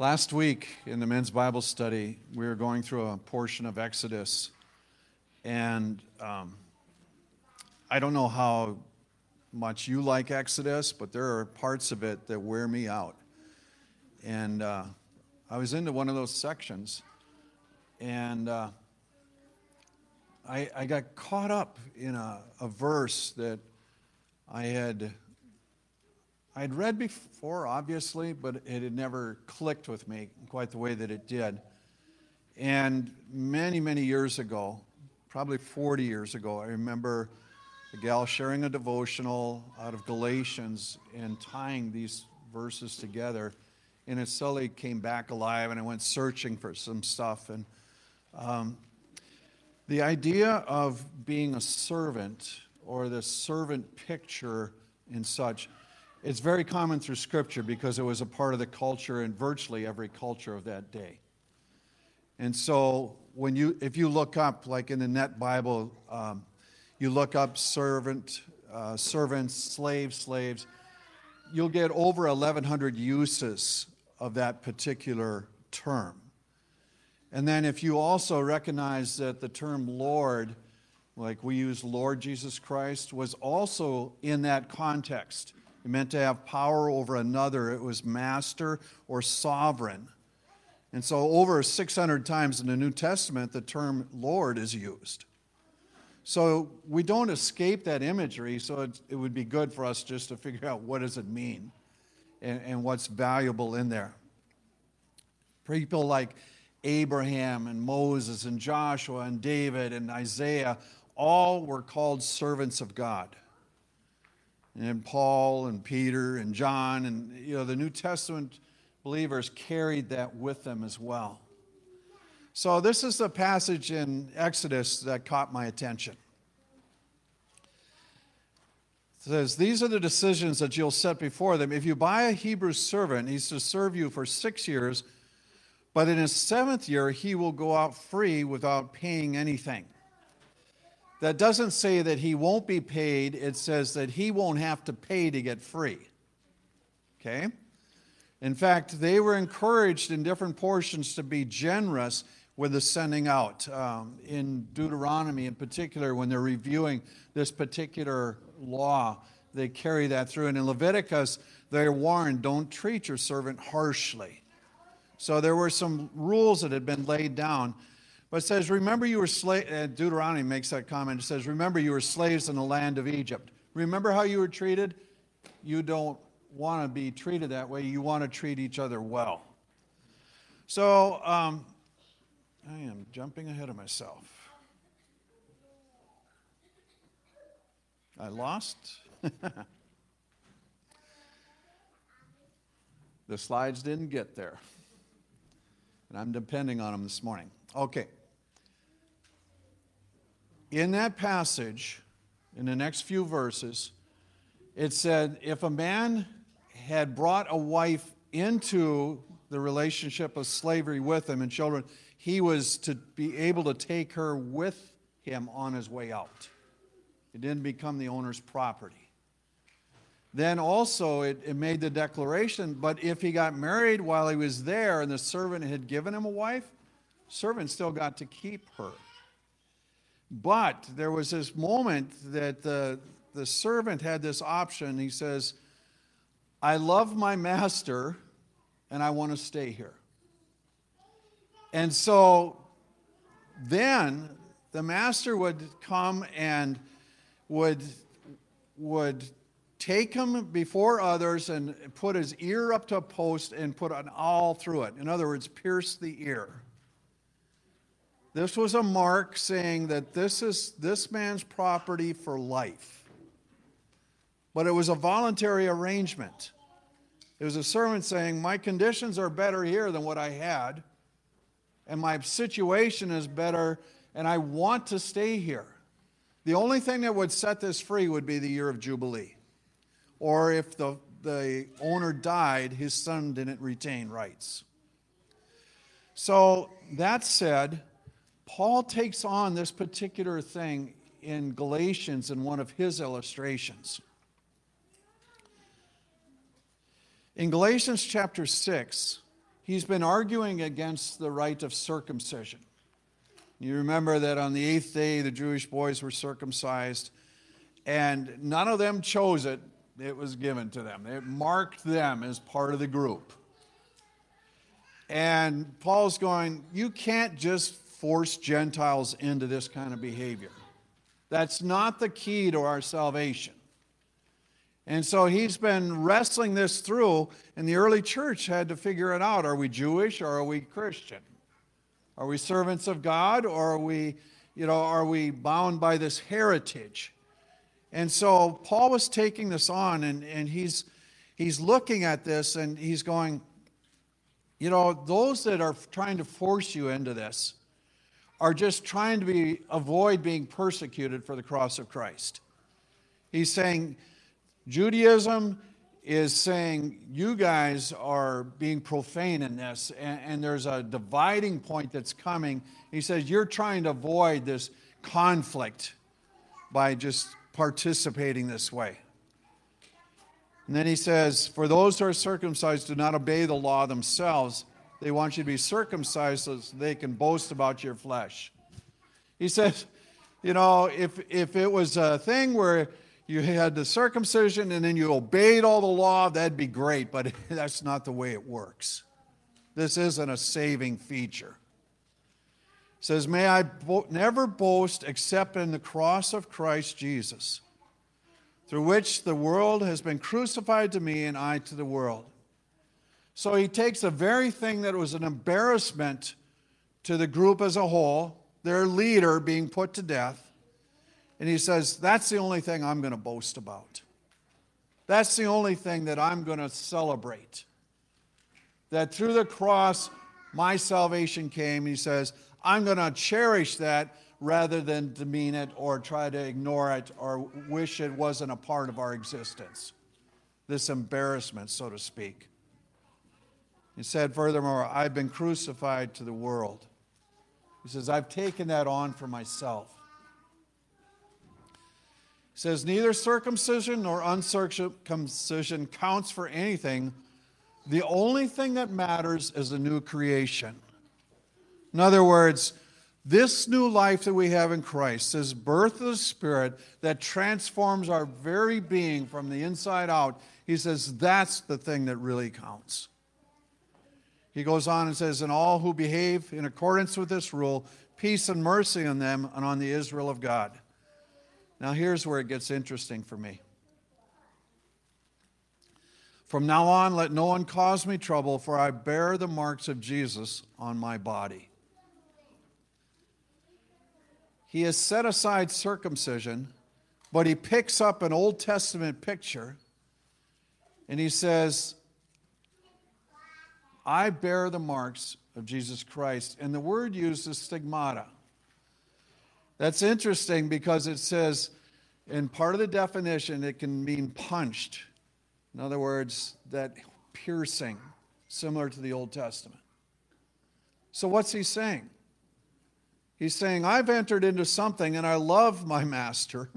Last week in the men's Bible study, we were going through a portion of Exodus, and um, I don't know how much you like Exodus, but there are parts of it that wear me out. And uh, I was into one of those sections, and uh, I, I, got caught up in a, a verse that I had I'd read before, obviously, but it had never clicked with me quite the way that it did. And many, many years ago, probably 40 years ago, I remember a gal sharing a devotional out of Galatians and tying these verses together. And it suddenly came back alive, and I went searching for some stuff. And um, the idea of being a servant or the servant picture and such it's very common through Scripture because it was a part of the culture in virtually every culture of that day. And so, when you, if you look up, like in the Net Bible, um, you look up servant, uh, servants, slaves, slaves, you'll get over 1,100 uses of that particular term. And then, if you also recognize that the term Lord, like we use Lord Jesus Christ, was also in that context. It meant to have power over another. It was master or sovereign. And so, over 600 times in the New Testament, the term Lord is used. So, we don't escape that imagery, so it, it would be good for us just to figure out what does it mean and, and what's valuable in there. People like Abraham and Moses and Joshua and David and Isaiah all were called servants of God and Paul and Peter and John and you know the New Testament believers carried that with them as well. So this is the passage in Exodus that caught my attention. It says, These are the decisions that you'll set before them. If you buy a Hebrew servant, he's to serve you for six years, but in his seventh year, he will go out free without paying anything that doesn't say that he won't be paid, it says that he won't have to pay to get free. Okay? In fact, they were encouraged in different portions to be generous with the sending out. Um, in Deuteronomy, in particular, when they're reviewing this particular law, they carry that through. And in Leviticus, they're warned don't treat your servant harshly. So there were some rules that had been laid down but it says, Remember you were slaves, uh, Deuteronomy makes that comment. It says, Remember you were slaves in the land of Egypt. Remember how you were treated? You don't want to be treated that way. You want to treat each other well. So um, I am jumping ahead of myself. I lost. the slides didn't get there. And I'm depending on them this morning. Okay in that passage, in the next few verses, it said if a man had brought a wife into the relationship of slavery with him and children, he was to be able to take her with him on his way out. It didn't become the owner's property. Then also, it, it made the declaration but if he got married while he was there and the servant had given him a wife, servant still got to keep her. But there was this moment that the, the servant had this option. He says, I love my master and I want to stay here. And so then the master would come and would, would take him before others and put his ear up to a post and put an awl through it. In other words, pierce the ear. This was a mark saying that this is this man's property for life. But it was a voluntary arrangement. It was a servant saying, My conditions are better here than what I had, and my situation is better, and I want to stay here. The only thing that would set this free would be the year of Jubilee. Or if the, the owner died, his son didn't retain rights. So, that said, Paul takes on this particular thing in Galatians in one of his illustrations. In Galatians chapter 6, he's been arguing against the rite of circumcision. You remember that on the eighth day, the Jewish boys were circumcised, and none of them chose it, it was given to them. It marked them as part of the group. And Paul's going, You can't just force Gentiles into this kind of behavior. That's not the key to our salvation. And so he's been wrestling this through, and the early church had to figure it out. Are we Jewish or are we Christian? Are we servants of God or are we, you know, are we bound by this heritage? And so Paul was taking this on and, and he's he's looking at this and he's going, you know, those that are trying to force you into this are just trying to be avoid being persecuted for the cross of Christ. He's saying Judaism is saying you guys are being profane in this, and, and, there's a dividing point that's coming. He says you're trying to avoid this conflict by just participating this way. And then he says, For those who are circumcised do not obey the law themselves. They want you to be circumcised so they can boast about your flesh. He says, You know, if, if it was a thing where you had the circumcision and then you obeyed all the law, that'd be great, but that's not the way it works. This isn't a saving feature. Says, May I bo- never boast except in the cross of Christ Jesus, through which the world has been crucified to me and I to the world. So he takes the very thing that was an embarrassment to the group as a whole, their leader being put to death, and he says, That's the only thing I'm going to boast about. That's the only thing that I'm going to celebrate. That through the cross, my salvation came. He says, I'm going to cherish that rather than demean it or try to ignore it or wish it wasn't a part of our existence. This embarrassment, so to speak. He said, furthermore, I've been crucified to the world. He says, I've taken that on for myself He says neither circumcision nor uncircumcision counts for anything. The only thing that matters is a new creation. In other words, this new life that we have in Christ, this birth of the Spirit that transforms our very being from the inside out, he says that's the thing that really counts. He goes on and says, And all who behave in accordance with this rule, peace and mercy on them and on the Israel of God. Now, here's where it gets interesting for me. From now on, let no one cause me trouble, for I bear the marks of Jesus on my body. He has set aside circumcision, but he picks up an Old Testament picture and he says, I bear the marks of Jesus Christ. And the word used is stigmata. That's interesting because it says, in part of the definition, it can mean punched. In other words, that piercing, similar to the Old Testament. So, what's he saying? He's saying, I've entered into something and I love my master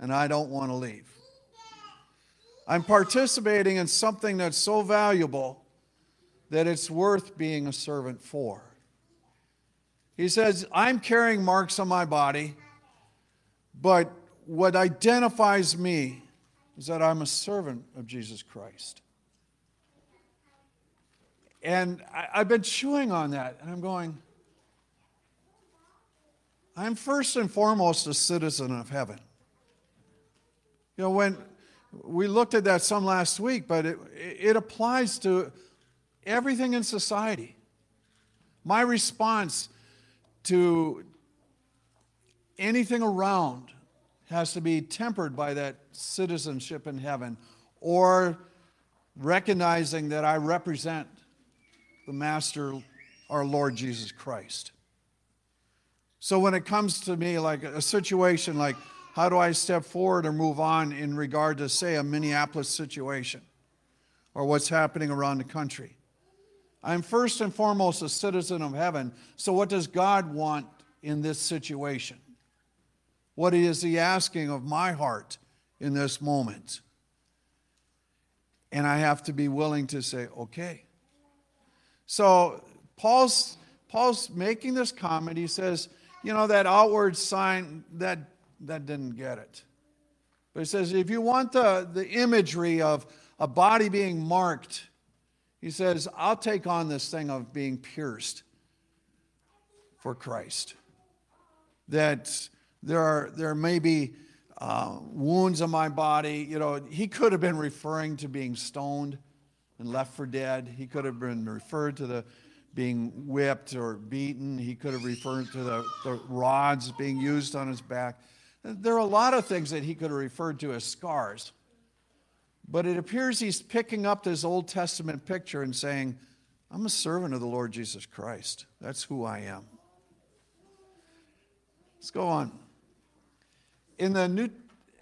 and I don't want to leave. I'm participating in something that's so valuable that it's worth being a servant for. He says, I'm carrying marks on my body, but what identifies me is that I'm a servant of Jesus Christ. And I, have been chewing on that, and I'm going, I'm first and foremost a citizen of heaven. You know, when we looked at that some last week, but it, it applies to everything in society. My response to anything around has to be tempered by that citizenship in heaven or recognizing that I represent the Master, our Lord Jesus Christ. So when it comes to me, like a situation like, how do I step forward or move on in regard to, say, a Minneapolis situation or what's happening around the country? I'm first and foremost a citizen of heaven. So, what does God want in this situation? What is He asking of my heart in this moment? And I have to be willing to say, okay. So Paul's Paul's making this comment. He says, you know, that outward sign that that didn't get it. But he says, if you want the, the imagery of a body being marked, he says, I'll take on this thing of being pierced for Christ. That there are there may be uh, wounds on my body. You know, he could have been referring to being stoned and left for dead. He could have been referred to the being whipped or beaten. He could have referred to the, the rods being used on his back. There are a lot of things that he could have referred to as scars. But it appears he's picking up this Old Testament picture and saying, I'm a servant of the Lord Jesus Christ. That's who I am. Let's go on. In the, New,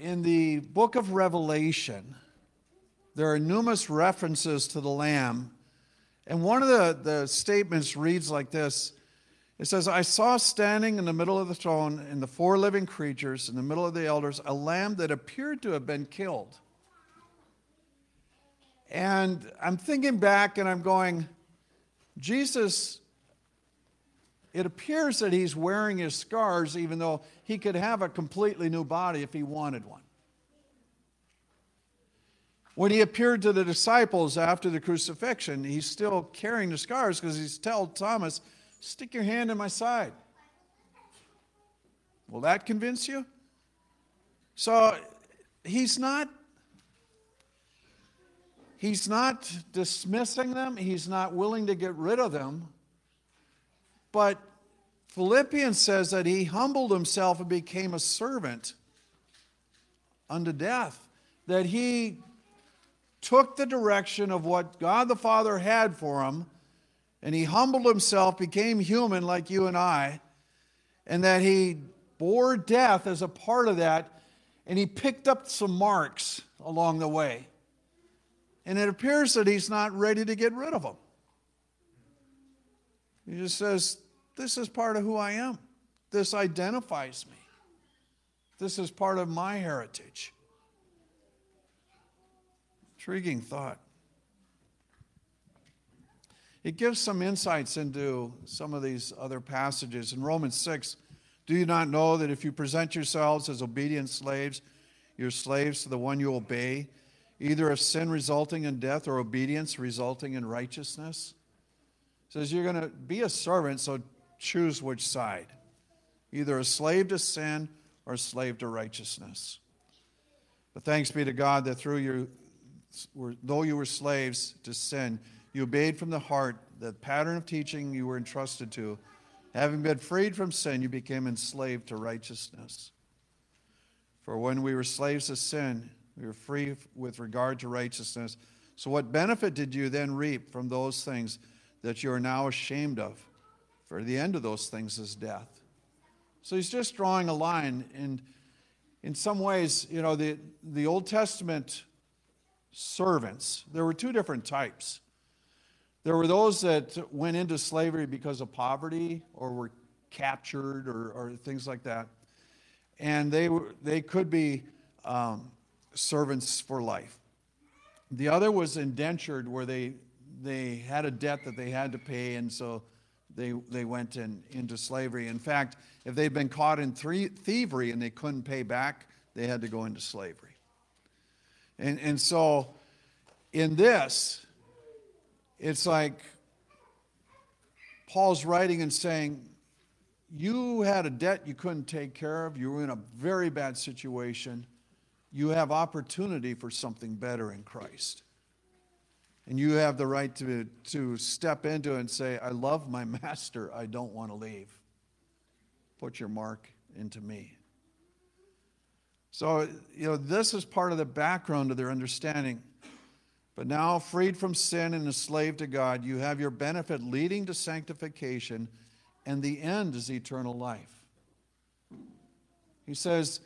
in the book of Revelation, there are numerous references to the Lamb. And one of the, the statements reads like this It says, I saw standing in the middle of the throne and the four living creatures, in the middle of the elders, a lamb that appeared to have been killed. And I'm thinking back and I'm going, Jesus, it appears that he's wearing his scars, even though he could have a completely new body if he wanted one. When he appeared to the disciples after the crucifixion, he's still carrying the scars because he's told Thomas, Stick your hand in my side. Will that convince you? So he's not he's not dismissing them, he's not willing to get rid of them. But Philippians says that he humbled himself and became a servant unto death. That he took the direction of what God the Father had for him, and he humbled himself, became human like you and I, and that he bore death as a part of that, and he picked up some marks along the way. And it appears that he's not ready to get rid of them. He just says, This is part of who I am. This identifies me. This is part of my heritage. Intriguing thought. It gives some insights into some of these other passages. In Romans 6, do you not know that if you present yourselves as obedient slaves, you're slaves to the one you obey, either of sin resulting in death or obedience resulting in righteousness? Says you're going to be a servant, so choose which side. Either a slave to sin or a slave to righteousness. But thanks be to God that through your though you were slaves to sin, you obeyed from the heart the pattern of teaching you were entrusted to. Having been freed from sin, you became enslaved to righteousness. For when we were slaves to sin, we were free with regard to righteousness. So, what benefit did you then reap from those things that you are now ashamed of? For the end of those things is death. So, he's just drawing a line. And in some ways, you know, the, the Old Testament servants. There were two different types. There were those that went into slavery because of poverty or were captured or, or things like that. And they, were, they could be um, servants for life. The other was indentured, where they, they had a debt that they had to pay, and so they, they went in, into slavery. In fact, if they'd been caught in three, thievery and they couldn't pay back, they had to go into slavery. And, and so in this, it's like Paul's writing and saying, You had a debt you couldn't take care of, you were in a very bad situation. You have opportunity for something better in Christ. And you have the right to, to step into and say, I love my master, I don't want to leave. Put your mark into me. So, you know, this is part of the background of their understanding. But now, freed from sin and a slave to God, you have your benefit leading to sanctification, and the end is eternal life. He says,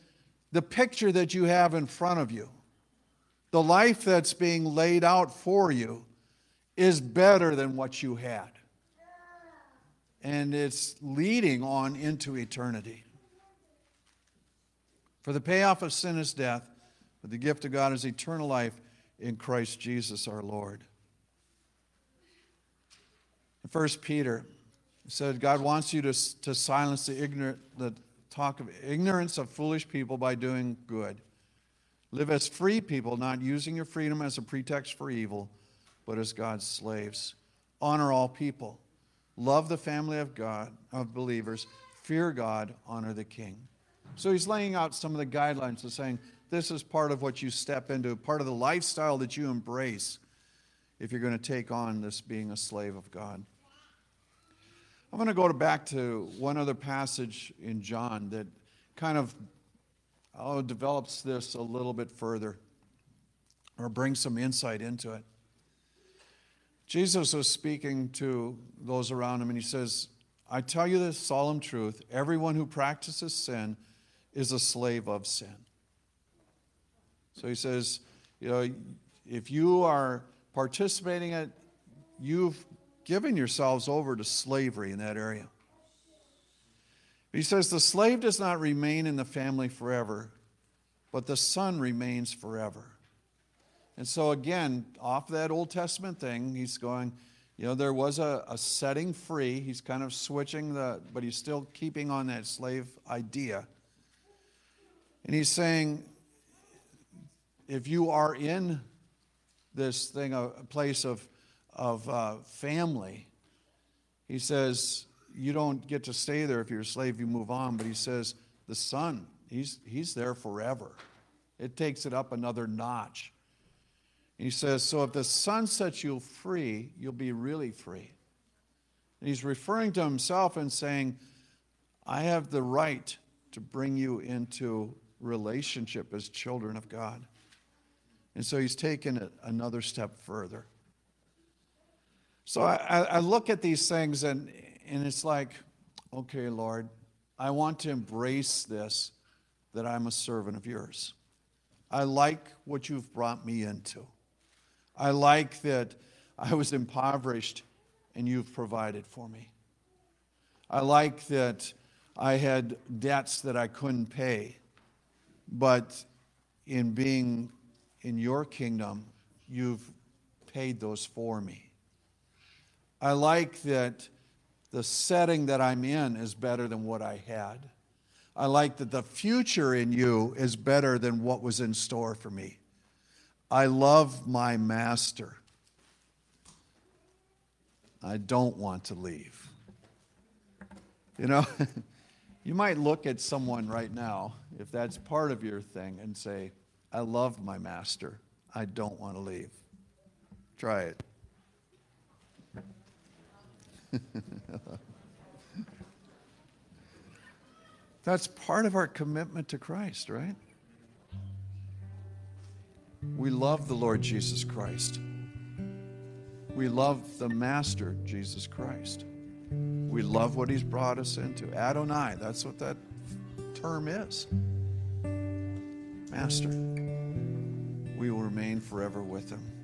the picture that you have in front of you, the life that's being laid out for you, is better than what you had. And it's leading on into eternity. For the payoff of sin is death, but the gift of God is eternal life in Christ Jesus our Lord. First Peter said God wants you to, to silence the ignorant, the talk of ignorance of foolish people by doing good. Live as free people, not using your freedom as a pretext for evil, but as God's slaves. Honor all people. Love the family of God, of believers. Fear God, honor the king. So he's laying out some of the guidelines of saying this is part of what you step into, part of the lifestyle that you embrace if you're going to take on this being a slave of God. I'm going to go back to one other passage in John that kind of oh, develops this a little bit further or brings some insight into it. Jesus was speaking to those around him, and he says, I tell you this solemn truth everyone who practices sin is a slave of sin. So he says, you know, if you are participating in it, you've given yourselves over to slavery in that area. He says, the slave does not remain in the family forever, but the son remains forever. And so, again, off that Old Testament thing, he's going, you know, there was a, a setting free. He's kind of switching the, but he's still keeping on that slave idea. And he's saying, if you are in this thing, a place of, of uh, family, he says, you don't get to stay there if you're a slave, you move on. But he says, the son, he's, he's there forever. It takes it up another notch. he says, so if the son sets you free, you'll be really free. And he's referring to himself and saying, I have the right to bring you into relationship as children of God. And so he's taken it another step further. So I, I look at these things and, and it's like, okay, Lord, I want to embrace this that I'm a servant of yours. I like what you've brought me into. I like that I was impoverished and you've provided for me. I like that I had debts that I couldn't pay, but in being in your kingdom, you've paid those for me. I like that the setting that I'm in is better than what I had. I like that the future in you is better than what was in store for me. I love my master. I don't want to leave. You know, you might look at someone right now, if that's part of your thing, and say, I love my master. I don't want to leave. Try it. That's part of our commitment to Christ, right? We love the Lord Jesus Christ. We love the Master, Jesus Christ. We love what He's brought us into. Adonai, that's what that term is. Master we will remain forever with him.